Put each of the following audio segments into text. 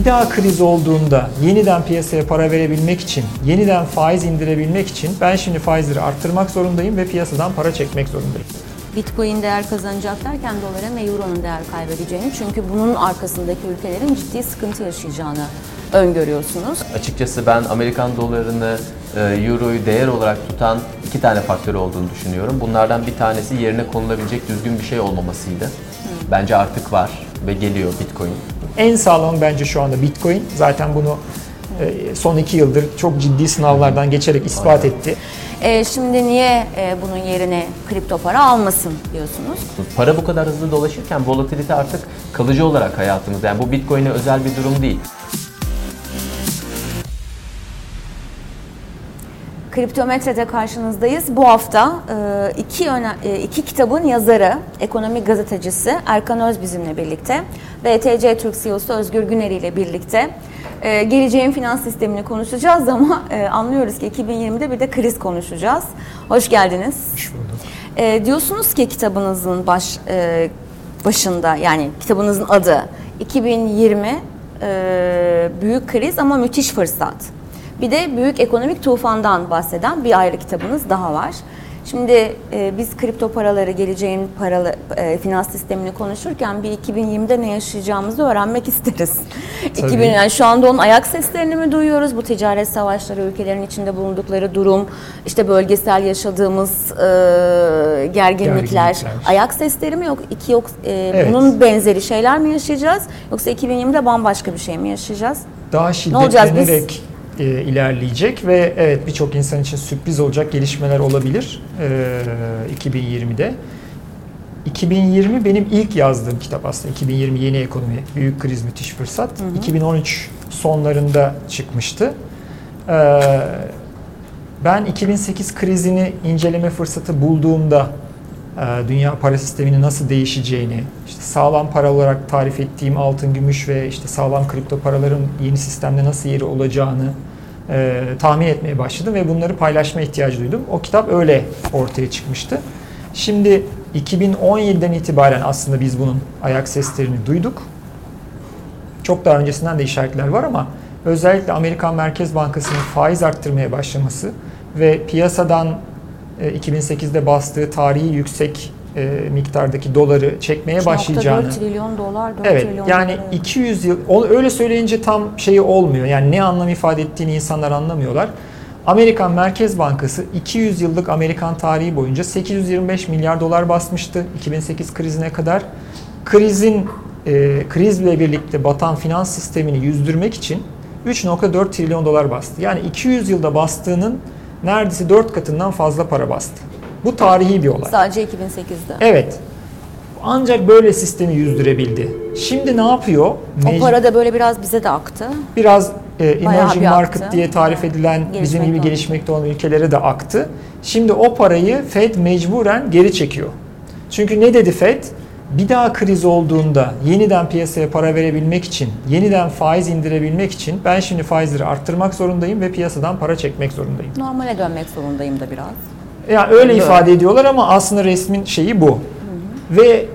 bir daha kriz olduğunda yeniden piyasaya para verebilmek için, yeniden faiz indirebilmek için ben şimdi faizleri arttırmak zorundayım ve piyasadan para çekmek zorundayım. Bitcoin değer kazanacak derken doların ve euronun değer kaybedeceğini çünkü bunun arkasındaki ülkelerin ciddi sıkıntı yaşayacağını öngörüyorsunuz. Açıkçası ben Amerikan dolarını, e, euroyu değer olarak tutan iki tane faktör olduğunu düşünüyorum. Bunlardan bir tanesi yerine konulabilecek düzgün bir şey olmamasıydı. Bence artık var ve geliyor Bitcoin. En sağlam bence şu anda Bitcoin. Zaten bunu e, son iki yıldır çok ciddi sınavlardan geçerek ispat etti. E, şimdi niye e, bunun yerine kripto para almasın diyorsunuz? Para bu kadar hızlı dolaşırken volatilite artık kalıcı olarak hayatımızda. Yani bu Bitcoin'e özel bir durum değil. Kriptometre'de karşınızdayız. Bu hafta e, iki, öne, e, iki kitabın yazarı, ekonomik gazetecisi Erkan Öz bizimle birlikte ve ETC Türk CEO'su Özgür Güneri ile birlikte e, geleceğin finans sistemini konuşacağız ama anlıyoruz ki 2020'de bir de kriz konuşacağız. Hoş geldiniz. Hoş bulduk. Diyorsunuz ki kitabınızın baş başında yani kitabınızın adı 2020 büyük kriz ama müthiş fırsat. Bir de büyük ekonomik tufandan bahseden bir ayrı kitabınız daha var. Şimdi e, biz kripto paraları, geleceğin paralı e, finans sistemini konuşurken bir 2020'de ne yaşayacağımızı öğrenmek isteriz. 2000 yani şu anda onun ayak seslerini mi duyuyoruz? Bu ticaret savaşları, ülkelerin içinde bulundukları durum, işte bölgesel yaşadığımız e, gerginlikler, gerginlikler, ayak sesleri mi yok? İki yok. E, evet. Bunun benzeri şeyler mi yaşayacağız? Yoksa 2020'de bambaşka bir şey mi yaşayacağız? Daha şiddetlenerek e, ilerleyecek ve evet birçok insan için sürpriz olacak gelişmeler olabilir e, 2020'de. 2020 benim ilk yazdığım kitap aslında. 2020 Yeni Ekonomi, Büyük Kriz Müthiş Fırsat. Hı hı. 2013 sonlarında çıkmıştı. Ee, ben 2008 krizini inceleme fırsatı bulduğumda e, dünya para sisteminin nasıl değişeceğini, işte sağlam para olarak tarif ettiğim altın, gümüş ve işte sağlam kripto paraların yeni sistemde nasıl yeri olacağını e, tahmin etmeye başladım ve bunları paylaşma ihtiyacı duydum. O kitap öyle ortaya çıkmıştı. Şimdi 2017'den itibaren aslında biz bunun ayak seslerini duyduk. Çok daha öncesinden de işaretler var ama özellikle Amerikan Merkez Bankası'nın faiz arttırmaya başlaması ve piyasadan 2008'de e, bastığı tarihi yüksek e, miktardaki doları çekmeye başlayacağını. 4 trilyon dolar, 4 evet, trilyon yani dolar. 200 yıl öyle söyleyince tam şeyi olmuyor. Yani ne anlam ifade ettiğini insanlar anlamıyorlar. Amerikan Merkez Bankası 200 yıllık Amerikan tarihi boyunca 825 milyar dolar basmıştı 2008 krizine kadar. Krizin e, krizle birlikte batan finans sistemini yüzdürmek için 3.4 trilyon dolar bastı. Yani 200 yılda bastığının neredeyse 4 katından fazla para bastı. Bu tarihi bir olay. Sadece 2008'de. Evet. Ancak böyle sistemi yüzdürebildi. Şimdi ne yapıyor? O para da böyle biraz bize de aktı. Biraz e, emerging market aktı. diye tarif edilen evet. bizim gibi gelişmekte olan ülkelere de aktı. Şimdi o parayı Fed mecburen geri çekiyor. Çünkü ne dedi Fed? Bir daha kriz olduğunda yeniden piyasaya para verebilmek için, yeniden faiz indirebilmek için ben şimdi faizleri arttırmak zorundayım ve piyasadan para çekmek zorundayım. Normale dönmek zorundayım da biraz. Yani öyle evet. ifade ediyorlar ama aslında resmin şeyi bu. Hı hı. Ve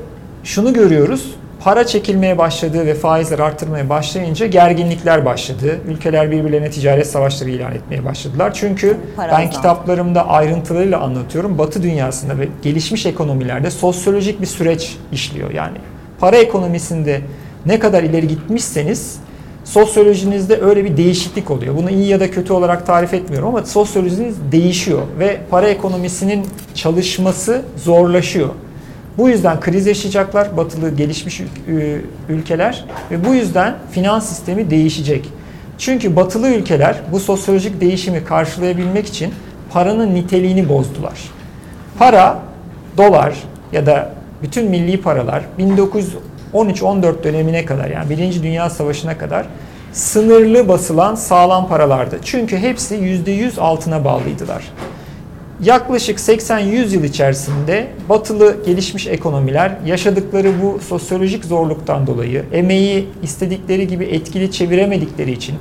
şunu görüyoruz. Para çekilmeye başladığı ve faizler arttırmaya başlayınca gerginlikler başladı. Ülkeler birbirlerine ticaret savaşları ilan etmeye başladılar. Çünkü Para ben kitaplarımda ayrıntılarıyla anlatıyorum. Batı dünyasında ve gelişmiş ekonomilerde sosyolojik bir süreç işliyor. Yani para ekonomisinde ne kadar ileri gitmişseniz sosyolojinizde öyle bir değişiklik oluyor. Bunu iyi ya da kötü olarak tarif etmiyorum ama sosyolojiniz değişiyor ve para ekonomisinin çalışması zorlaşıyor. Bu yüzden kriz yaşayacaklar batılı gelişmiş ülkeler ve bu yüzden finans sistemi değişecek. Çünkü batılı ülkeler bu sosyolojik değişimi karşılayabilmek için paranın niteliğini bozdular. Para, dolar ya da bütün milli paralar 1900 13-14 dönemine kadar yani Birinci Dünya Savaşı'na kadar sınırlı basılan sağlam paralardı. Çünkü hepsi %100 altına bağlıydılar. Yaklaşık 80-100 yıl içerisinde batılı gelişmiş ekonomiler yaşadıkları bu sosyolojik zorluktan dolayı emeği istedikleri gibi etkili çeviremedikleri için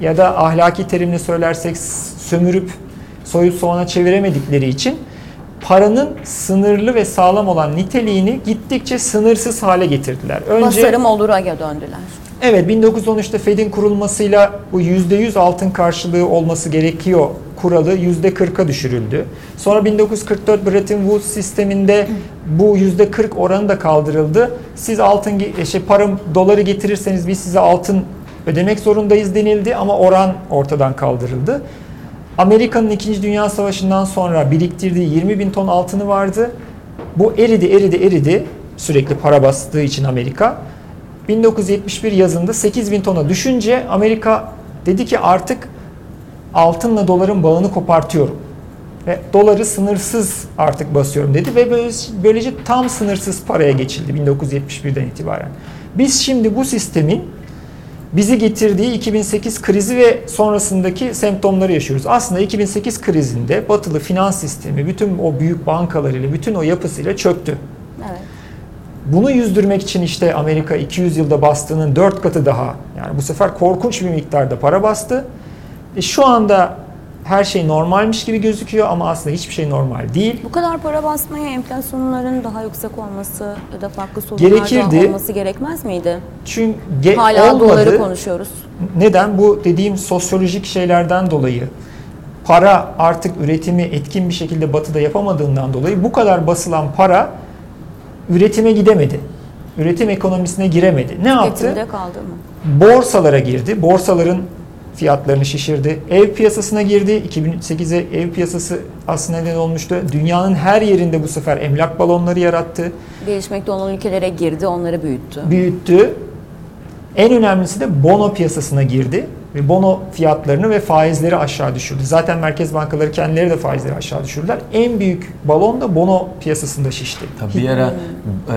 ya da ahlaki terimle söylersek sömürüp soyup soğana çeviremedikleri için paranın sınırlı ve sağlam olan niteliğini gittikçe sınırsız hale getirdiler. Önce Basarım oluraga döndüler. Evet 1913'te Fed'in kurulmasıyla bu %100 altın karşılığı olması gerekiyor kuralı %40'a düşürüldü. Sonra 1944 Bretton Woods sisteminde bu %40 oranı da kaldırıldı. Siz altın ge- şey para doları getirirseniz biz size altın ödemek zorundayız denildi ama oran ortadan kaldırıldı. Amerika'nın 2. Dünya Savaşı'ndan sonra biriktirdiği 20 bin ton altını vardı. Bu eridi, eridi, eridi. Sürekli para bastığı için Amerika. 1971 yazında 8 bin tona düşünce Amerika dedi ki artık altınla doların bağını kopartıyorum. Ve doları sınırsız artık basıyorum dedi ve böylece, tam sınırsız paraya geçildi 1971'den itibaren. Biz şimdi bu sistemin bizi getirdiği 2008 krizi ve sonrasındaki semptomları yaşıyoruz. Aslında 2008 krizinde batılı finans sistemi bütün o büyük bankalarıyla, bütün o yapısıyla çöktü. Evet. Bunu yüzdürmek için işte Amerika 200 yılda bastığının 4 katı daha yani bu sefer korkunç bir miktarda para bastı. E şu anda her şey normalmiş gibi gözüküyor ama aslında hiçbir şey normal değil. Bu kadar para basmaya enflasyonların daha yüksek olması ya da farklı sorunlar Gerekirdi. da olması gerekmez miydi? Çünkü ge- Hala olmadı. doları konuşuyoruz. Neden? Bu dediğim sosyolojik şeylerden dolayı para artık üretimi etkin bir şekilde batıda yapamadığından dolayı bu kadar basılan para üretime gidemedi. Üretim ekonomisine giremedi. Ne yaptı? Tüketimde kaldı mı? Borsalara girdi. Borsaların fiyatlarını şişirdi. Ev piyasasına girdi. 2008'e ev piyasası aslında neden olmuştu. Dünyanın her yerinde bu sefer emlak balonları yarattı. Gelişmekte olan ülkelere girdi, onları büyüttü. büyüttü. En önemlisi de bono piyasasına girdi ve bono fiyatlarını ve faizleri aşağı düşürdü. Zaten merkez bankaları kendileri de faizleri aşağı düşürdüler. En büyük balon da bono piyasasında şişti. Tabii bir ara e,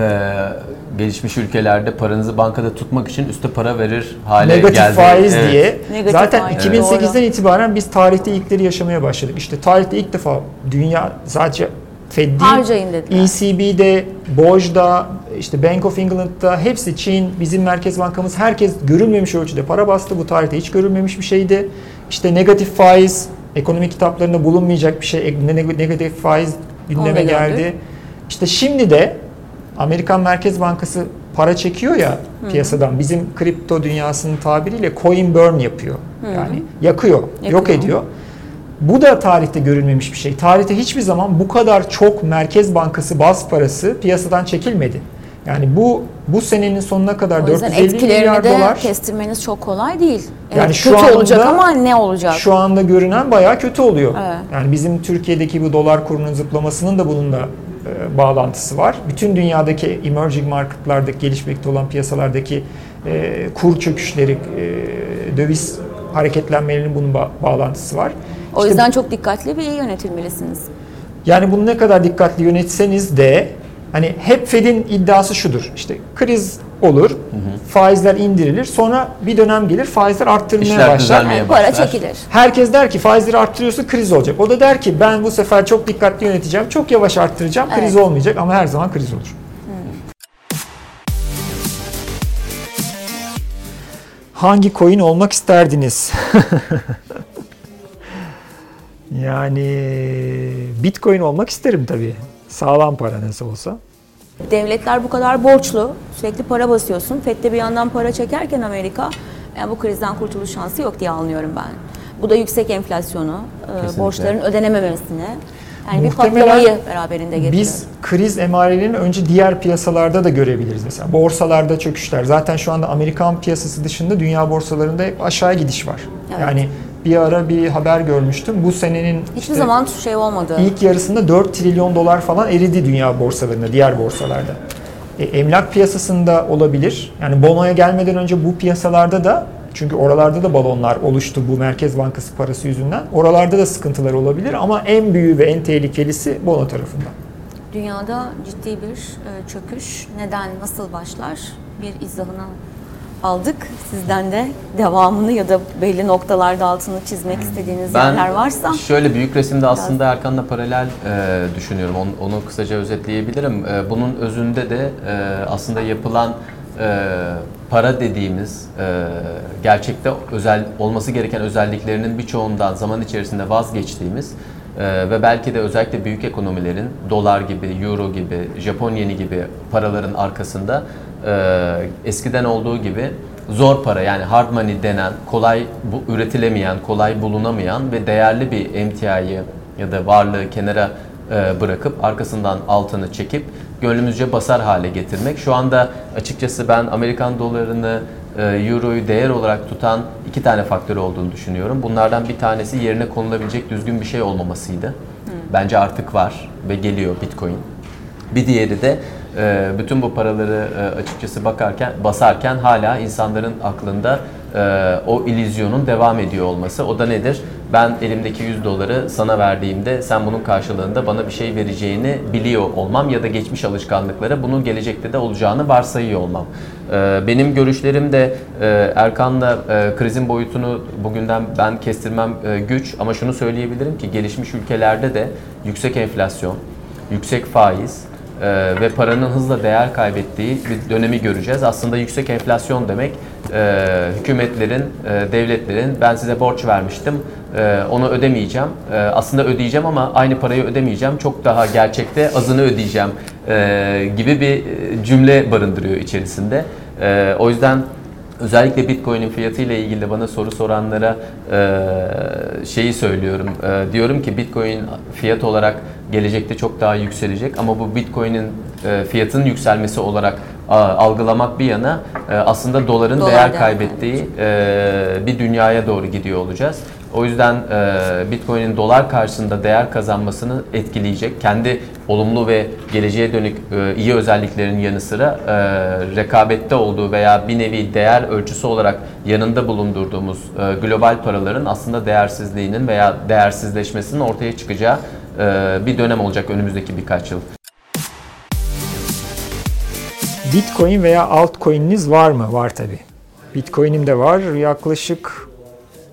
gelişmiş ülkelerde paranızı bankada tutmak için üste para verir hale Negatif geldi. faiz Evet. diye. Negatif Zaten faiz, 2008'den itibaren biz tarihte ilkleri yaşamaya başladık. İşte tarihte ilk defa dünya sadece Fed değil. ECB'de, BOJ'da, işte Bank of England'da hepsi Çin, bizim merkez bankamız herkes görülmemiş ölçüde para bastı. Bu tarihte hiç görülmemiş bir şeydi. İşte negatif faiz, ekonomi kitaplarında bulunmayacak bir şey. Ne- Negatif faiz gündeme geldi. İşte şimdi de Amerikan Merkez Bankası para çekiyor ya piyasadan. Bizim kripto dünyasının tabiriyle coin burn yapıyor. Yani yakıyor, yok Yakıyor. ediyor. Bu da tarihte görülmemiş bir şey. Tarihte hiçbir zaman bu kadar çok Merkez Bankası baz parası piyasadan çekilmedi. Yani bu bu senenin sonuna kadar O yüzden 450 milyar de dolar kestirmeniz çok kolay değil. Evet, Yani şu kötü anda- olacak ama ne olacak? şu anda görünen bayağı kötü oluyor. Evet. Yani bizim Türkiye'deki bu dolar kurunun zıplamasının da bununla bağlantısı var. Bütün dünyadaki emerging marketlardaki gelişmekte olan piyasalardaki e, kur çöküşleri, e, döviz hareketlenmelerinin bunun ba- bağlantısı var. o İşte yüzden çok dikkatli ve iyi yönetilmelisiniz. yani bunu ne kadar dikkatli yönetseniz de hani hep Fed'in iddiası şudur. İşte kriz olur, faizler indirilir, sonra bir dönem gelir faizler arttırmaya İşler başlar. Yani para çekilir. Herkes der ki faizleri arttırıyorsa kriz olacak. O da der ki ben bu sefer çok dikkatli yöneteceğim, çok yavaş arttıracağım, kriz Evet. olmayacak ama her zaman kriz olur. Hangi coin olmak isterdiniz? yani Bitcoin olmak isterim tabii. Sağlam para nasıl olsa. Devletler bu kadar borçlu, sürekli para basıyorsun. FED de bir yandan para çekerken Amerika, yani bu krizden kurtuluş şansı yok diye anlıyorum ben. Bu da yüksek enflasyonu, e, Kesinlikle. borçların ödenememesini, yani bir Muhtemelen patlamayı beraberinde getiriyor. Biz kriz emarelerini önce diğer piyasalarda da görebiliriz. Mesela borsalarda çöküşler. Zaten şu anda Amerikan piyasası dışında dünya borsalarında hep aşağı gidiş var. Evet. Yani bir ara bir haber görmüştüm. Bu senenin Hiçbir işte zaman şey olmadı. ilk yarısında 4 trilyon dolar falan eridi dünya borsalarında, diğer borsalarda. E, emlak piyasasında olabilir. Yani bonoya gelmeden önce bu piyasalarda da çünkü oralarda da balonlar oluştu bu Merkez Bankası parası yüzünden. Oralarda da sıkıntılar olabilir ama en büyüğü ve en tehlikelisi bono tarafından. Dünyada ciddi bir e, çöküş neden nasıl başlar bir izahını aldık. Sizden de devamını ya da belli noktalarda altını çizmek istediğiniz yerler varsa. şöyle büyük resimde aslında Erkan'la paralel e, düşünüyorum. Onu, onu kısaca özetleyebilirim. E, bunun özünde de e, aslında yapılan e, para dediğimiz e, gerçekte özel olması gereken özelliklerinin birçoğundan zaman içerisinde vazgeçtiğimiz e, ve belki de özellikle büyük ekonomilerin dolar gibi, euro gibi, Japon yeni gibi paraların arkasında e, eskiden olduğu gibi zor para yani hard money denen kolay bu, üretilemeyen, kolay bulunamayan ve değerli bir emtiayı ya da varlığı kenara e, bırakıp arkasından altını çekip gönlümüzce basar hale getirmek. Şu anda açıkçası ben Amerikan dolarını, e, euroyu değer olarak tutan iki tane faktör olduğunu düşünüyorum. Bunlardan bir tanesi yerine konulabilecek düzgün bir şey olmamasıydı. Bence artık var ve geliyor Bitcoin. Bir diğeri de e, bütün bu paraları e, açıkçası bakarken basarken hala insanların aklında e, o illüzyonun devam ediyor olması. O da nedir? Ben elimdeki 100 doları sana verdiğimde sen bunun karşılığında bana bir şey vereceğini biliyor olmam ya da geçmiş alışkanlıklara bunun gelecekte de olacağını varsayıyor olmam. E, benim görüşlerim de e, Erkan'la krizin boyutunu bugünden ben kestirmem güç ama şunu söyleyebilirim ki gelişmiş ülkelerde de yüksek enflasyon, yüksek faiz, e, ve paranın hızla değer kaybettiği bir dönemi göreceğiz. Aslında yüksek enflasyon demek e, hükümetlerin, e, devletlerin ben size borç vermiştim e, onu ödemeyeceğim. E, aslında ödeyeceğim ama aynı parayı ödemeyeceğim. Çok daha gerçekte azını ödeyeceğim e, gibi bir e, cümle barındırıyor içerisinde. E, o yüzden Özellikle Bitcoin'in fiyatı ile ilgili bana soru soranlara e, şeyi söylüyorum. E, diyorum ki Bitcoin fiyat olarak gelecekte çok daha yükselecek ama bu Bitcoin'in e, fiyatının yükselmesi olarak a, algılamak bir yana e, aslında doların Dolar değer kaybettiği e, bir dünyaya doğru gidiyor olacağız. O yüzden e, Bitcoin'in dolar karşısında değer kazanmasını etkileyecek. Kendi olumlu ve geleceğe dönük e, iyi özelliklerin yanı sıra e, rekabette olduğu veya bir nevi değer ölçüsü olarak yanında bulundurduğumuz e, global paraların aslında değersizliğinin veya değersizleşmesinin ortaya çıkacağı bir dönem olacak önümüzdeki birkaç yıl. Bitcoin veya altcoin'iniz var mı? Var tabi. Bitcoin'im de var. Yaklaşık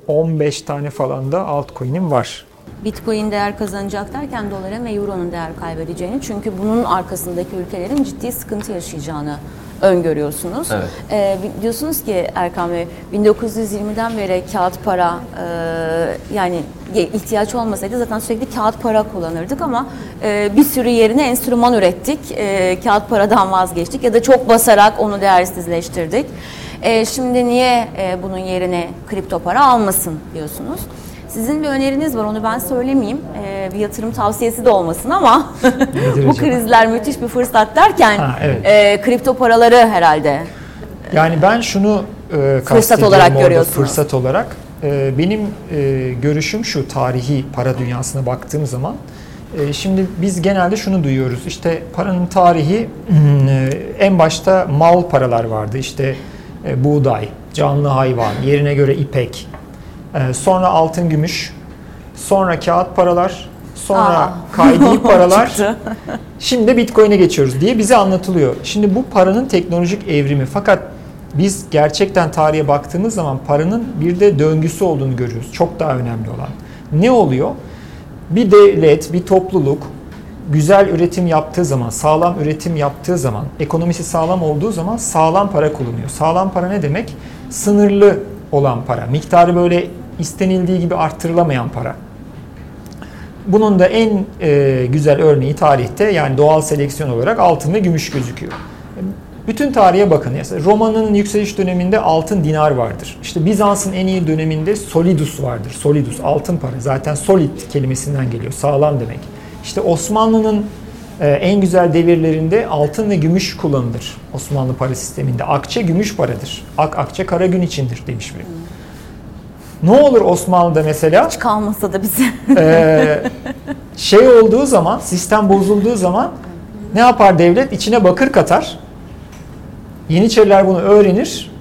15 tane falan da altcoin'im var. Bitcoin değer kazanacak derken doların ve euronun değer kaybedeceğini çünkü bunun arkasındaki ülkelerin ciddi sıkıntı yaşayacağını öngörüyorsunuz. Evet. Ee, diyorsunuz ki Erkan Bey 1920'den beri kağıt para e, yani ihtiyaç olmasaydı zaten sürekli kağıt para kullanırdık ama e, bir sürü yerine enstrüman ürettik. E, kağıt paradan vazgeçtik ya da çok basarak onu değersizleştirdik. E, şimdi niye e, bunun yerine kripto para almasın diyorsunuz. Sizin bir öneriniz var onu ben söylemeyeyim. Ee, bir yatırım tavsiyesi de olmasın ama bu krizler müthiş bir fırsat derken Ha, evet. e, kripto paraları herhalde. Yani ben şunu e, Fırsat olarak görüyorsunuz. Fırsat olarak. E, benim e, görüşüm şu tarihi para dünyasına baktığım zaman. e, şimdi biz genelde şunu duyuyoruz. İşte paranın tarihi e, en başta mal paralar vardı. İşte e, buğday, canlı hayvan, yerine göre ipek. E, sonra altın gümüş. Sonra kağıt paralar. Sonra Aa. kaydi paralar. Şimdi de Bitcoin'e geçiyoruz diye bize anlatılıyor. Şimdi bu paranın teknolojik evrimi fakat biz gerçekten tarihe baktığımız zaman paranın bir de döngüsü olduğunu görüyoruz. Çok daha önemli olan. Ne oluyor? Bir devlet, bir topluluk güzel üretim yaptığı zaman, sağlam üretim yaptığı zaman, ekonomisi sağlam olduğu zaman sağlam para kullanıyor. Sağlam para ne demek? Sınırlı olan para. Miktarı böyle istenildiği gibi arttırılamayan para. Bunun da en e, güzel örneği tarihte yani doğal seleksiyon olarak altın ve gümüş gözüküyor. Bütün tarihe bakın. Roma'nın yükseliş döneminde altın dinar vardır. İşte Bizans'ın en iyi döneminde solidus vardır. Solidus altın para. Zaten solid kelimesinden geliyor. Sağlam demek. İşte Osmanlı'nın e, en güzel devirlerinde altın ve gümüş kullanılır. Osmanlı para sisteminde. Akçe gümüş paradır. Ak akçe kara gün içindir demiş biri. Ne olur Osmanlı'da mesela? Hiç kalmasa da bize. Ee, şey olduğu zaman, sistem bozulduğu zaman ne yapar devlet? İçine bakır katar. Yeniçeriler bunu öğrenir.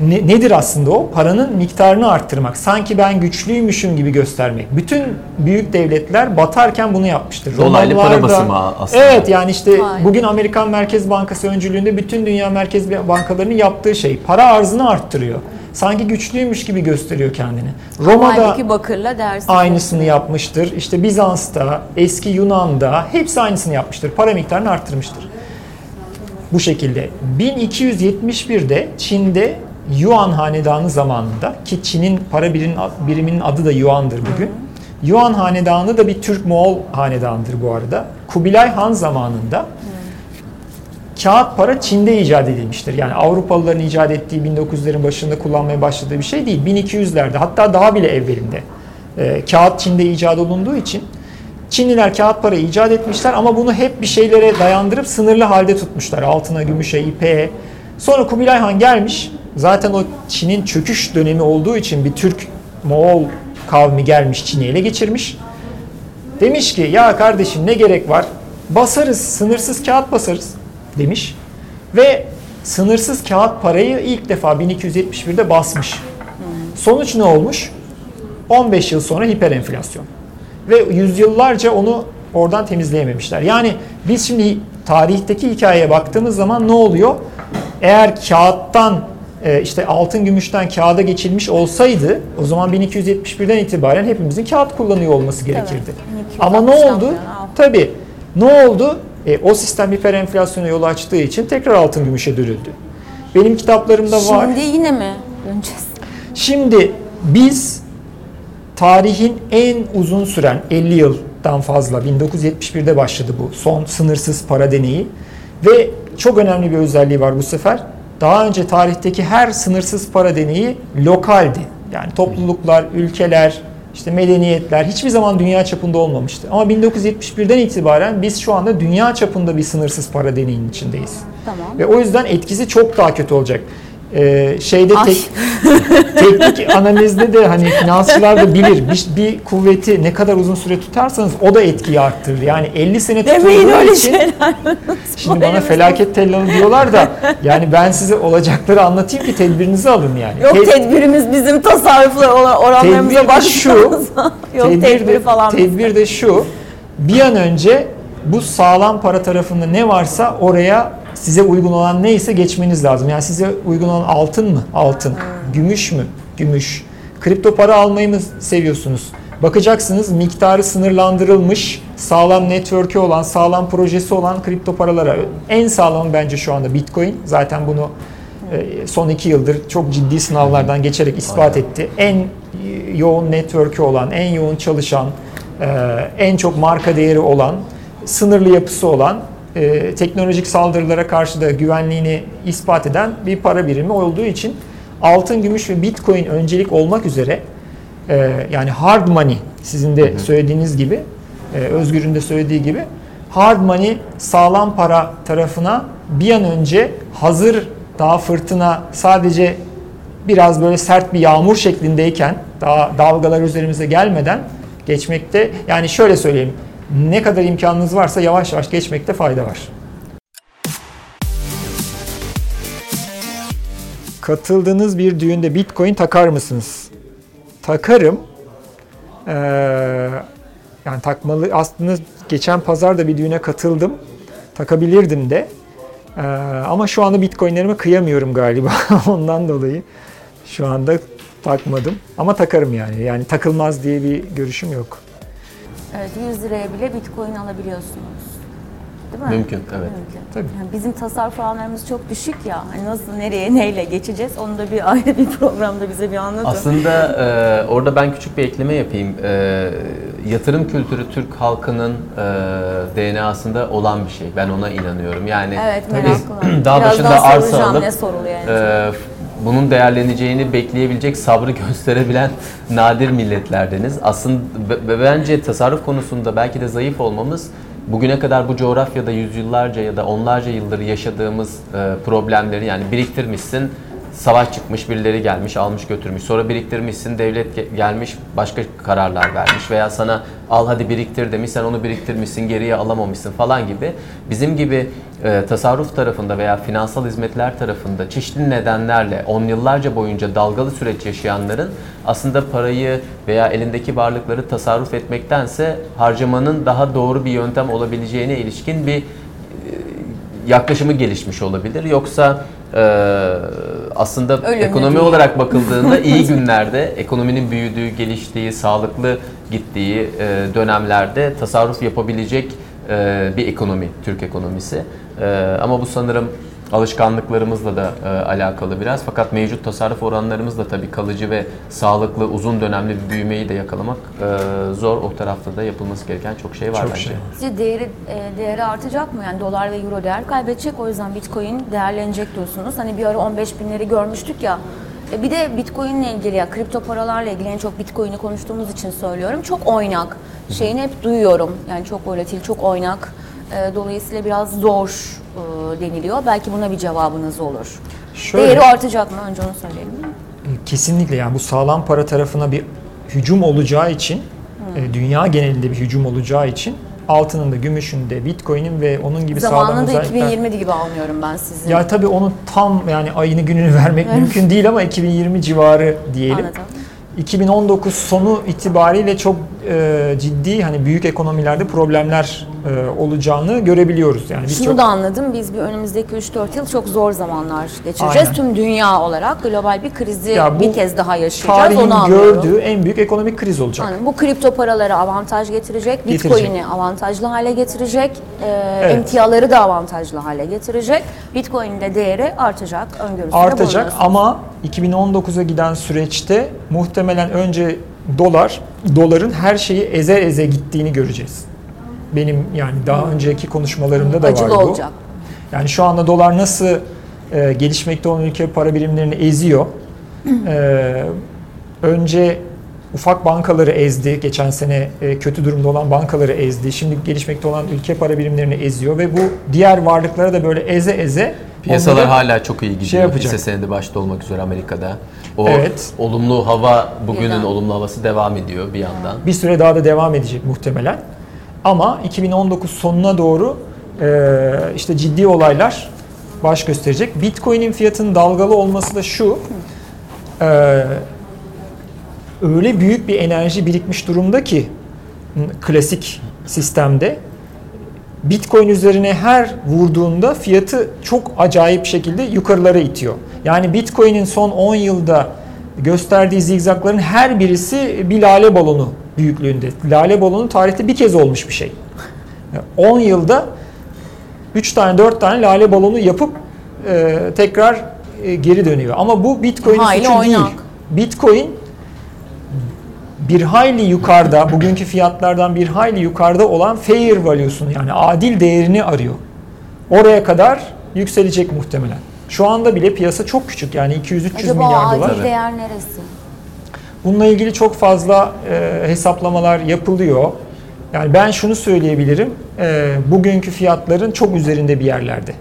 Ne- nedir aslında o? Paranın miktarını arttırmak. Sanki ben güçlüymüşüm gibi göstermek. Bütün büyük devletler batarken bunu yapmıştır. Dolaylı para basımı aslında. Evet yani işte Vay. bugün Amerikan Merkez Bankası öncülüğünde bütün dünya merkez bankalarının yaptığı şey. Para arzını arttırıyor. Sanki güçlüymüş gibi gösteriyor kendini. Roma'da Halbuki bakırla değersiz. aynısını yapmıştır. İşte Bizans'ta, eski Yunan'da hepsi aynısını yapmıştır. Para miktarını arttırmıştır. Bu şekilde. 1271'de Çin'de Yuan Hanedanı zamanında ki Çin'in para biriminin, biriminin adı da Yuan'dır bugün. Yuan Hanedanı da bir Türk-Moğol hanedanıdır bu arada. Kubilay Han zamanında kağıt para Çin'de icat edilmiştir. Yani Avrupalıların icat ettiği 1900'lerin başında kullanmaya başladığı bir şey değil. 1200'lerde hatta daha bile evvelinde e, kağıt Çin'de icat olunduğu için Çinliler kağıt para icat etmişler ama bunu hep bir şeylere dayandırıp sınırlı halde tutmuşlar. Altına, gümüşe, ipeğe. Sonra Kubilay Han gelmiş. Zaten o Çin'in çöküş dönemi olduğu için bir Türk Moğol kavmi gelmiş Çin'i ele geçirmiş. Demiş ki ya kardeşim ne gerek var? Basarız, sınırsız kağıt basarız demiş. Ve sınırsız kağıt parayı ilk defa 1271'de basmış. Sonuç ne olmuş? 15 yıl sonra hiperenflasyon. Ve yüzyıllarca onu oradan temizleyememişler. Yani biz şimdi tarihteki hikayeye baktığımız zaman ne oluyor? Eğer kağıttan e, işte altın gümüşten kağıda geçilmiş olsaydı o zaman 1271'den itibaren hepimizin kağıt kullanıyor olması gerekirdi. Ama ne 1260'dan oldu? Tabii. Ne oldu? E, o sistem hiperenflasyona yol açtığı için tekrar altın gümüşe dönüldü. Benim kitaplarımda var. Şimdi yine mi döneceğiz? Şimdi biz tarihin en uzun süren 50 yıldan fazla 1971'de başladı bu son sınırsız para deneyi ve çok önemli bir özelliği var bu sefer. Daha önce tarihteki her sınırsız para deneyi lokaldi. Yani topluluklar, ülkeler, işte medeniyetler hiçbir zaman dünya çapında olmamıştı. Ama 1971'den itibaren biz şu anda dünya çapında bir sınırsız para deneyinin içindeyiz. Tamam. Ve o yüzden etkisi çok daha kötü olacak. Ee, şeyde Ay. tek, teknik analizde de hani finansçılar da bilir. Bir, bir kuvveti ne kadar uzun süre tutarsanız o da etkiyi arttırır. Yani 50 sene Demeyin öyle için şeyler. şimdi bana felaket tellalı diyorlar da yani ben size olacakları anlatayım ki tedbirinizi alın yani. Yok Te- tedbirimiz bizim tasarruflu oranlarımıza Tedbir şu, bakmamız. Yok tedbir, tedbiri de, falan. tedbir de şu. Bir an önce bu sağlam para tarafında ne varsa oraya size uygun olan neyse geçmeniz lazım. Yani size uygun olan altın mı? Altın. Gümüş mü? Gümüş. Kripto para almayı mı seviyorsunuz? Bakacaksınız miktarı sınırlandırılmış, sağlam network'ü olan, sağlam projesi olan kripto paralara. En sağlamı bence şu anda Bitcoin. Zaten bunu e, son iki yıldır çok ciddi sınavlardan geçerek ispat Aynen. etti. En yoğun network'ü olan, en yoğun çalışan, e, en çok marka değeri olan, sınırlı yapısı olan, e, teknolojik saldırılara karşı da güvenliğini ispat eden bir para birimi olduğu için altın, gümüş ve bitcoin öncelik olmak üzere e, yani hard money sizin de söylediğiniz gibi, e, Özgür'ün de söylediği gibi hard money sağlam para tarafına bir an önce hazır daha fırtına sadece biraz böyle sert bir yağmur şeklindeyken daha dalgalar üzerimize gelmeden geçmekte yani şöyle söyleyeyim ne kadar imkanınız varsa yavaş yavaş geçmekte fayda var. Katıldığınız bir düğünde Bitcoin takar mısınız? Takarım. Ee, yani takmalı aslında geçen pazar da bir düğüne katıldım. Takabilirdim de. Ee, ama şu anda Bitcoin'lerime kıyamıyorum galiba. Ondan dolayı şu anda takmadım. Ama takarım yani. Yani takılmaz diye bir görüşüm yok. Evet 100 liraya bile bitcoin alabiliyorsunuz. Değil mi? Mümkün, evet. Mümkün. Tabii. Yani bizim tasarruf alanlarımız çok düşük ya. Hani nasıl, nereye, neyle geçeceğiz? Onu da bir ayrı bir programda bize bir anlatın. Aslında e, orada ben küçük bir ekleme yapayım. E, yatırım kültürü Türk halkının e, DNA'sında olan bir şey. Ben ona inanıyorum. Yani Evet tabii meraklı. dağ Birazdan başında arsa alıp ne soruluyor yani. e, bunun değerleneceğini bekleyebilecek sabrı gösterebilen nadir milletlerdeniz. Aslında bence tasarruf konusunda belki de zayıf olmamız bugüne kadar bu coğrafyada yüzyıllarca ya da onlarca yıldır yaşadığımız e, problemleri yani biriktirmişsin savaş çıkmış birileri gelmiş almış götürmüş sonra biriktirmişsin devlet ge- gelmiş başka kararlar vermiş veya sana al hadi biriktir demiş sen onu biriktirmişsin geriye alamamışsın falan gibi bizim gibi e, tasarruf tarafında veya finansal hizmetler tarafında çeşitli nedenlerle on yıllarca boyunca dalgalı süreç yaşayanların aslında parayı veya elindeki varlıkları tasarruf etmektense harcamanın daha doğru bir yöntem olabileceğine ilişkin bir yaklaşımı gelişmiş olabilir. Yoksa e, aslında Ölümlü ekonomi olarak bakıldığında iyi günlerde ekonominin büyüdüğü, geliştiği, sağlıklı gittiği e, dönemlerde tasarruf yapabilecek e, bir ekonomi, Türk ekonomisi. E, ama bu sanırım Alışkanlıklarımızla da e, alakalı biraz. Fakat mevcut tasarruf oranlarımızla tabii kalıcı ve sağlıklı, uzun dönemli bir büyümeyi de yakalamak e, zor. O tarafta da yapılması gereken çok şey var Çok bence. şey var. Sizce değeri, e, değeri artacak mı? Yani dolar ve euro değer kaybedecek. O yüzden bitcoin değerlenecek diyorsunuz. Hani bir ara 15 binleri görmüştük ya. E, Bir de bitcoin ile ilgili ya kripto paralarla ilgili en çok bitcoin'i konuştuğumuz için söylüyorum. Çok oynak. Şeyini hep duyuyorum. Yani çok volatil, çok oynak. E, Dolayısıyla biraz zor e, deniliyor. Belki buna bir cevabınız olur. Şöyle, Değeri artacak mı? Önce onu söyleyelim. kesinlikle yani bu sağlam para tarafına bir hücum olacağı için, e, dünya genelinde bir hücum olacağı için altının da, gümüşün de, bitcoin'in ve onun gibi sağlam Zamanında özellikler... 2020 gibi anlıyorum ben sizi. Ya tabii onun tam yani ayını gününü vermek mümkün değil ama 2020 civarı diyelim. Anladım. 2019 sonu itibariyle çok e, ciddi hani büyük ekonomilerde problemler e, olacağını görebiliyoruz. Yani Şunu birçok da anladım. Biz bir önümüzdeki 3-4 yıl çok zor zamanlar geçireceğiz. Aynen. Tüm dünya olarak global bir krizi Ya bir kez daha yaşayacağız. tarihin Onu anlıyorum. gördüğü en büyük ekonomik kriz olacak. Yani bu kripto paralara avantaj getirecek, Getirecek. Bitcoin'i avantajlı hale getirecek, e, Evet. emtiaları da avantajlı hale getirecek. Bitcoin'in de değeri artacak öngörüsünde Artacak ama 2019'a giden süreçte muhtemelen önce dolar, doların her şeyi eze eze gittiğini göreceğiz. Benim yani daha önceki konuşmalarımda da Acılı var bu. olacak. Yani şu anda dolar nasıl e, gelişmekte olan ülke para birimlerini eziyor. E, önce ufak bankaları ezdi. Geçen sene e, kötü durumda olan bankaları ezdi. Şimdi gelişmekte olan ülke para birimlerini eziyor ve bu diğer varlıklara da böyle eze eze Piyasalar onları- hala çok iyi gidiyor. şey yapacak. Hisse senedi başta olmak üzere Amerika'da. O Evet. olumlu hava, bugünün Birden. olumlu havası devam ediyor bir yandan. bir süre daha da devam edecek muhtemelen. Ama 2019 sonuna doğru e, işte ciddi olaylar baş gösterecek. Bitcoin'in fiyatının dalgalı olması da şu. e, öyle büyük bir enerji birikmiş durumda ki klasik sistemde Bitcoin üzerine her vurduğunda fiyatı çok acayip şekilde yukarılara itiyor. Yani Bitcoin'in son 10 yılda gösterdiği zigzagların her birisi bir lale balonu büyüklüğünde. Lale balonu tarihte bir kez olmuş bir şey. Yani 10 yılda 3 tane 4 tane lale balonu yapıp e, tekrar e, geri dönüyor. Ama bu Bitcoin'in suçu değil. oynak. Bitcoin bir hayli yukarıda, bugünkü fiyatlardan bir hayli yukarıda olan fair value'sunu yani adil değerini arıyor. Oraya kadar yükselecek muhtemelen. Şu anda bile piyasa çok küçük yani 200-300 Acaba milyar adil dolar. Tabii. değer neresi? Bununla ilgili çok fazla e, hesaplamalar yapılıyor. Yani ben şunu söyleyebilirim, e, bugünkü fiyatların çok üzerinde bir yerlerde.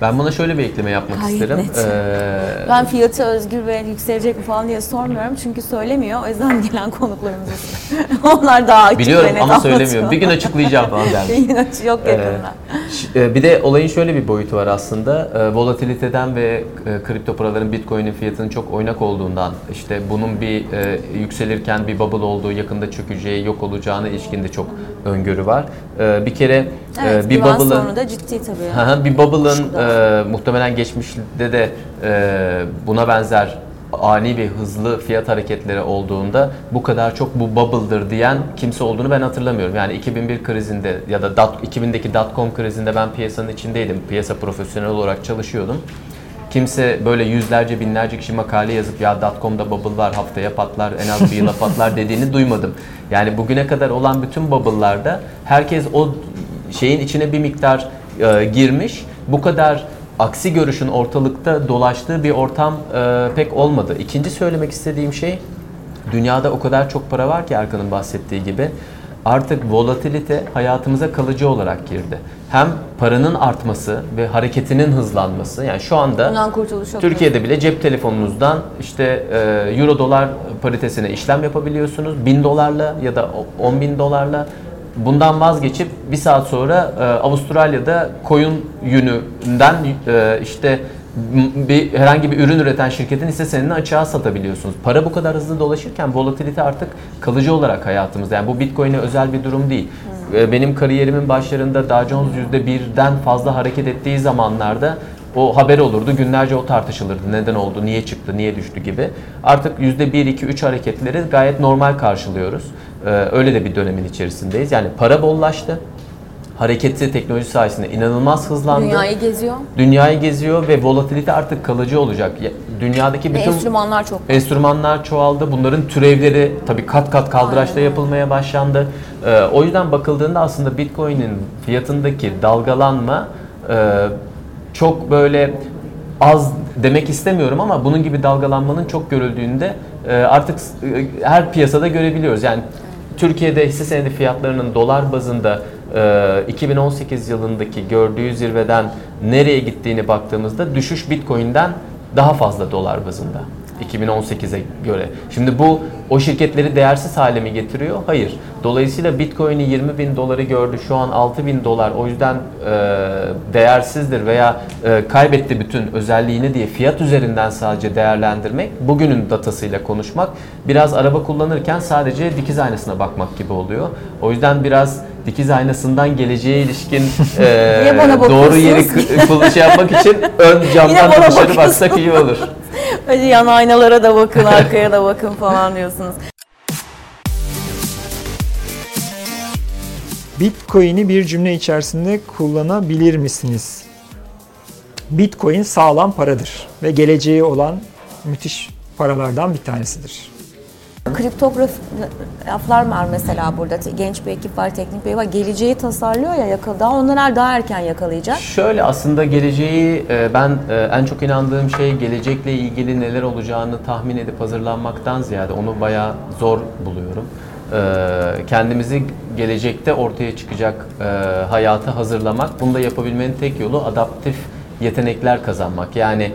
Ben buna şöyle bir ekleme yapmak Gayet isterim. net. Ee, Ben fiyatı özgür ve yükselecek mi falan diye sormuyorum çünkü söylemiyor. O yüzden gelen konuklarımız onlar daha açık biliyorum ama söylemiyorum. Bir anlatıyor. gün açıklayacağım falan dermiş. Bir gün açık yok Ee, yakında. ş- e, bir de olayın şöyle bir boyutu var aslında. E, Volatiliteden ve e, kripto paraların Bitcoin'in fiyatının çok oynak olduğundan işte bunun bir e, yükselirken bir bubble olduğu, yakında çökeceği, yok olacağına ilişkin de çok öngörü var. E, Bir kere e, Evet, bir bubble'ın bir bubble'ın. E, muhtemelen geçmişte de e, buna benzer ani ve hızlı fiyat hareketleri olduğunda bu kadar çok bu bubble'dır diyen kimse olduğunu ben hatırlamıyorum. Yani 2001 krizinde ya da dot, 2000'deki dot-com krizinde ben piyasanın içindeydim. Piyasa profesyonel olarak çalışıyordum. Kimse böyle yüzlerce binlerce kişi makale yazıp ya dotcom'da bubble var haftaya patlar en az bir yıla patlar dediğini duymadım. Yani bugüne kadar olan bütün bubble'larda herkes o şeyin içine bir miktar e, girmiş. Bu kadar aksi görüşün ortalıkta dolaştığı bir ortam e, pek olmadı. İkinci söylemek istediğim şey dünyada o kadar çok para var ki Erkan'ın bahsettiği gibi artık volatilite hayatımıza kalıcı olarak girdi. Hem paranın artması ve hareketinin hızlanması yani şu anda. Türkiye'de bile cep telefonunuzdan işte e, euro dolar paritesine işlem yapabiliyorsunuz. 1000 dolarla ya da 10 bin dolarla bundan vazgeçip bir saat sonra e, Avustralya'da koyun yününden e, işte bir herhangi bir ürün üreten şirketin hisse senedini açığa satabiliyorsunuz. Para bu kadar hızlı dolaşırken volatilite artık kalıcı olarak hayatımızda. Yani bu Bitcoin'e özel bir durum değil. E, Benim kariyerimin başlarında Dow Jones %1'den fazla hareket ettiği zamanlarda o haber olurdu. Günlerce o tartışılırdı. Neden oldu, niye çıktı, niye düştü gibi. Artık %1, 2, 3 hareketleri gayet normal karşılıyoruz. Ee, öyle de bir dönemin içerisindeyiz. Yani para bollaştı. hareketi teknoloji sayesinde inanılmaz hızlandı. Dünyayı geziyor. Dünyayı geziyor ve volatilite artık kalıcı olacak. Ya- Dünyadaki Ve bütün enstrümanlar çok. enstrümanlar çoğaldı. Bunların türevleri tabii kat kat kaldıraçta Aynen. yapılmaya başlandı. Ee, o yüzden bakıldığında aslında Bitcoin'in fiyatındaki dalgalanma e, çok böyle az demek istemiyorum ama bunun gibi dalgalanmanın çok görüldüğünde e, artık e, her piyasada görebiliyoruz. Yani Türkiye'de hisse senedi fiyatlarının dolar bazında e, 2018 yılındaki gördüğü zirveden nereye gittiğini baktığımızda düşüş Bitcoin'den daha fazla dolar bazında. 2018'e göre. Şimdi bu o şirketleri değersiz hale mi getiriyor? Hayır. Dolayısıyla Bitcoin'i 20 bin doları gördü. Şu an 6 bin dolar. O yüzden e, değersizdir veya e, kaybetti bütün özelliğini diye fiyat üzerinden sadece değerlendirmek, bugünün datasıyla konuşmak biraz araba kullanırken sadece dikiz aynasına bakmak gibi oluyor. O yüzden biraz dikiz aynasından geleceğe ilişkin e, doğru yeri şey yapmak için ön camdan dışarı baksak iyi olur. Hadi yan aynalara da bakın, arkaya da bakın falan diyorsunuz. Bitcoin'i bir cümle içerisinde kullanabilir misiniz? Bitcoin sağlam paradır ve geleceği olan müthiş paralardan bir tanesidir. Kriptograflar var mesela burada. Genç bir ekip var, teknik bir ekip var. Geleceği tasarlıyor ya yakal. Daha onlar daha erken yakalayacak. Şöyle aslında geleceği e, ben e, en çok inandığım şey gelecekle ilgili neler olacağını tahmin edip hazırlanmaktan ziyade onu bayağı zor buluyorum. E, Kendimizi gelecekte ortaya çıkacak hayata hazırlamak. Bunu da yapabilmenin tek yolu adaptif yetenekler kazanmak. Yani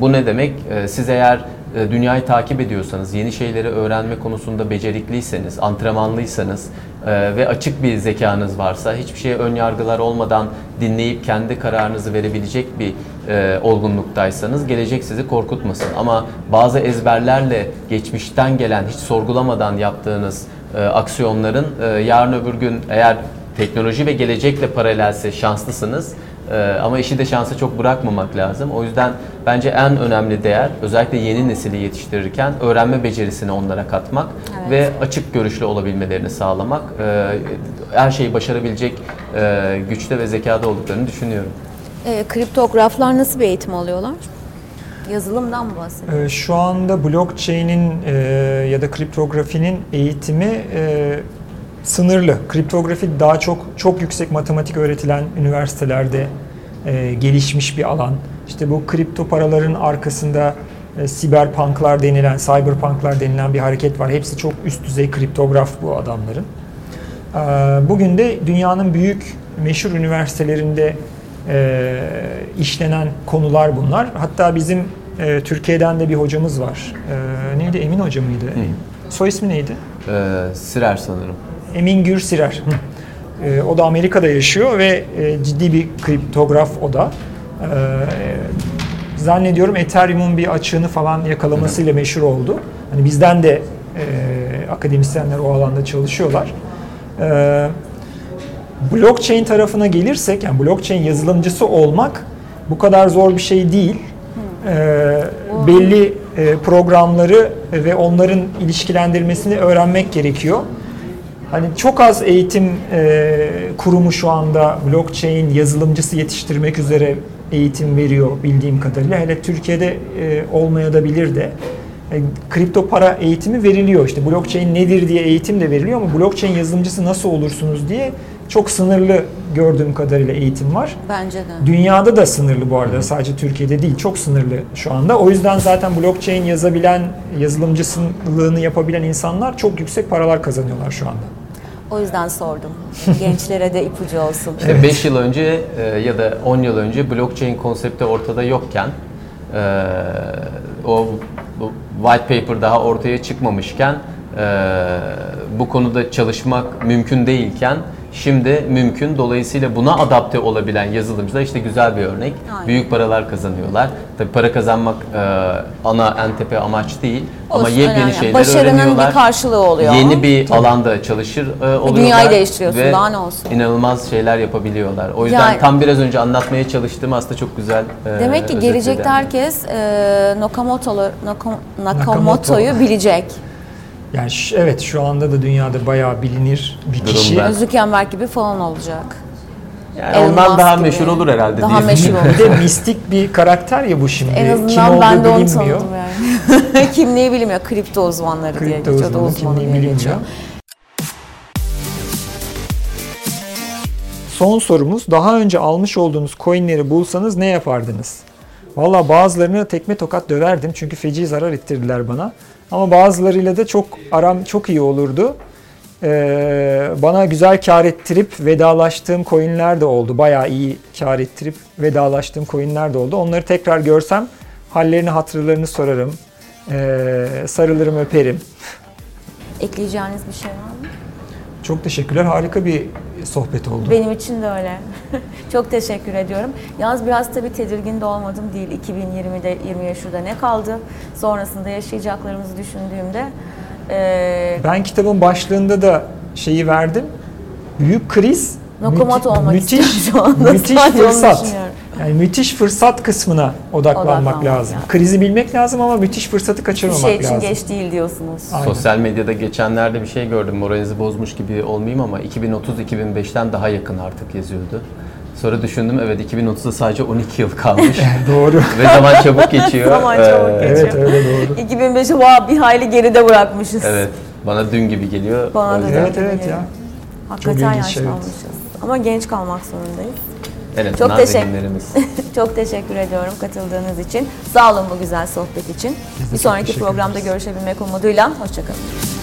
bu ne demek? Siz eğer dünyayı takip ediyorsanız, yeni şeyleri öğrenme konusunda becerikliyseniz, antrenmanlıysanız e, ve açık bir zekanız varsa, hiçbir şeye ön yargılar olmadan dinleyip kendi kararınızı verebilecek bir e, olgunluktaysanız gelecek sizi korkutmasın. Ama bazı ezberlerle geçmişten gelen, hiç sorgulamadan yaptığınız e, aksiyonların e, yarın öbür gün eğer teknoloji ve gelecekle paralelse şanslısınız. Ee, ama işi de şansa çok bırakmamak lazım. O yüzden bence en önemli değer özellikle yeni nesili yetiştirirken öğrenme becerisini onlara katmak Evet. ve açık görüşlü olabilmelerini sağlamak. Ee, her şeyi başarabilecek e, güçte ve zekada olduklarını düşünüyorum. E, kriptograflar nasıl bir eğitim alıyorlar? Yazılımdan mı bahsediyorsunuz? Ee, Şu anda blockchain'in e, ya da kriptografinin eğitimi e, sınırlı. Kriptografi daha çok çok yüksek matematik öğretilen üniversitelerde e, gelişmiş bir alan. İşte bu kripto paraların arkasında e, siberpunklar denilen, cyberpunklar denilen bir hareket var. Hepsi çok üst düzey kriptograf bu adamların. Ee, Bugün de dünyanın büyük meşhur üniversitelerinde e, işlenen konular bunlar. Hatta bizim e, Türkiye'den de bir hocamız var. E, neydi? Emin Hoca mıydı? Soy ismi neydi? Ee, Sirer sanırım. Emin Gür Sirer. Hı. E, o da Amerika'da yaşıyor ve e, ciddi bir kriptograf o da. E, zannediyorum Ethereum'un bir açığını falan yakalamasıyla meşhur oldu. Hani bizden de e, akademisyenler o alanda çalışıyorlar. E, blockchain tarafına gelirsek, yani blockchain yazılımcısı olmak bu kadar zor bir şey değil. E, belli e, programları ve onların ilişkilendirmesini öğrenmek gerekiyor. Hani çok az eğitim e, kurumu şu anda blockchain yazılımcısı yetiştirmek üzere eğitim veriyor bildiğim kadarıyla. Hele Türkiye'de e, olmaya da bilir de. E, kripto para eğitimi veriliyor. İşte blockchain nedir diye eğitim de veriliyor ama blockchain yazılımcısı nasıl olursunuz diye çok sınırlı gördüğüm kadarıyla eğitim var. Bence de. Dünyada da sınırlı bu arada. Sadece Türkiye'de değil. Çok sınırlı şu anda. O yüzden zaten blockchain yazabilen, yazılımcılığını yapabilen insanlar çok yüksek paralar kazanıyorlar şu anda. O yüzden sordum. Gençlere de ipucu olsun. İşte 5 yıl önce e, ya da 10 yıl önce blockchain konsepti ortada yokken e, o white paper daha ortaya çıkmamışken e, bu konuda çalışmak mümkün değilken şimdi mümkün. Dolayısıyla buna adapte olabilen yazılımcılar işte güzel bir örnek. Aynen. Büyük paralar kazanıyorlar. Tabii para kazanmak e, ana en tepe amaç değil ama Olsun, yepyeni önemli. şeyler Başarının öğreniyorlar. bir karşılığı oluyor. Yeni bir alanda çalışır e, oluyorlar. dünyayı değiştiriyorsun, ve daha ne olsun? inanılmaz şeyler yapabiliyorlar. O yüzden Yani- tam biraz önce anlatmaya çalıştığım aslında çok güzel e, Demek ki gelecekte herkes e, Nakamoto'lu, Naka- Nakamoto. Nakamoto'yu bilecek. Yani ş- evet şu anda da dünyada bayağı bilinir bir kişi. Durumda. Zuckerberg gibi falan olacak. Yani Elon ondan Musk daha gibi. meşhur olur herhalde Daha diye meşhur olur. Bir de mistik bir karakter ya bu şimdi. En Kim azından olduğu ben de onu bilinmiyor. tanıdım yani. Kimliği bilinmiyor. Kripto uzmanları diye Kripto geçiyor. da uzmanı uzmanı kimliği diye bilinmiyor. geçiyor. Son sorumuz daha önce almış olduğunuz coinleri bulsanız ne yapardınız? Valla bazılarını tekme tokat döverdim çünkü feci zarar ettirdiler bana. Ama bazılarıyla da çok aram çok iyi olurdu. Ee, bana güzel kar ettirip vedalaştığım coinler de oldu. Bayağı iyi kar ettirip vedalaştığım coinler de oldu. Onları tekrar görsem hallerini hatırlarını sorarım. Ee, sarılırım öperim. Ekleyeceğiniz bir şey var mı? Çok teşekkürler. Harika bir sohbet oldu. Benim için de öyle. Çok teşekkür ediyorum. Yalnız biraz tabii tedirgin de olmadım değil. 2020'de 20 yaşında ne kaldı? Sonrasında yaşayacaklarımızı düşündüğümde eee Ben kitabın başlığında da şeyi verdim. Büyük kriz Nokomat müthi- olmak müthiş, istiyorum şu anda. müthiş fırsat. Yani müthiş fırsat kısmına odaklanmak Odaklanmak lazım. lazım. Krizi bilmek lazım ama müthiş fırsatı bir kaçırmamak şey için lazım. geç değil diyorsunuz. Aynen. Sosyal medyada geçenlerde bir şey gördüm. Moralinizi bozmuş gibi olmayayım ama 2030-2005'ten daha yakın artık yazıyordu. Sonra düşündüm evet 2030'da sadece 12 yıl kalmış. Doğru. Ve zaman çabuk geçiyor. Zaman çabuk Ee, geçiyor. evet öyle doğru. 2005'i vah bir hayli geride bırakmışız. Evet. Bana dün gibi geliyor. Bana da Evet evet ya. Hakikaten yaşlanmışız. Ama genç kalmak zorundayız. En Çok teşekkür-. Çok teşekkür ediyorum katıldığınız için. Sağ olun bu güzel sohbet için. Bir sonraki programda görüşebilmek umuduyla. Hoşçakalın.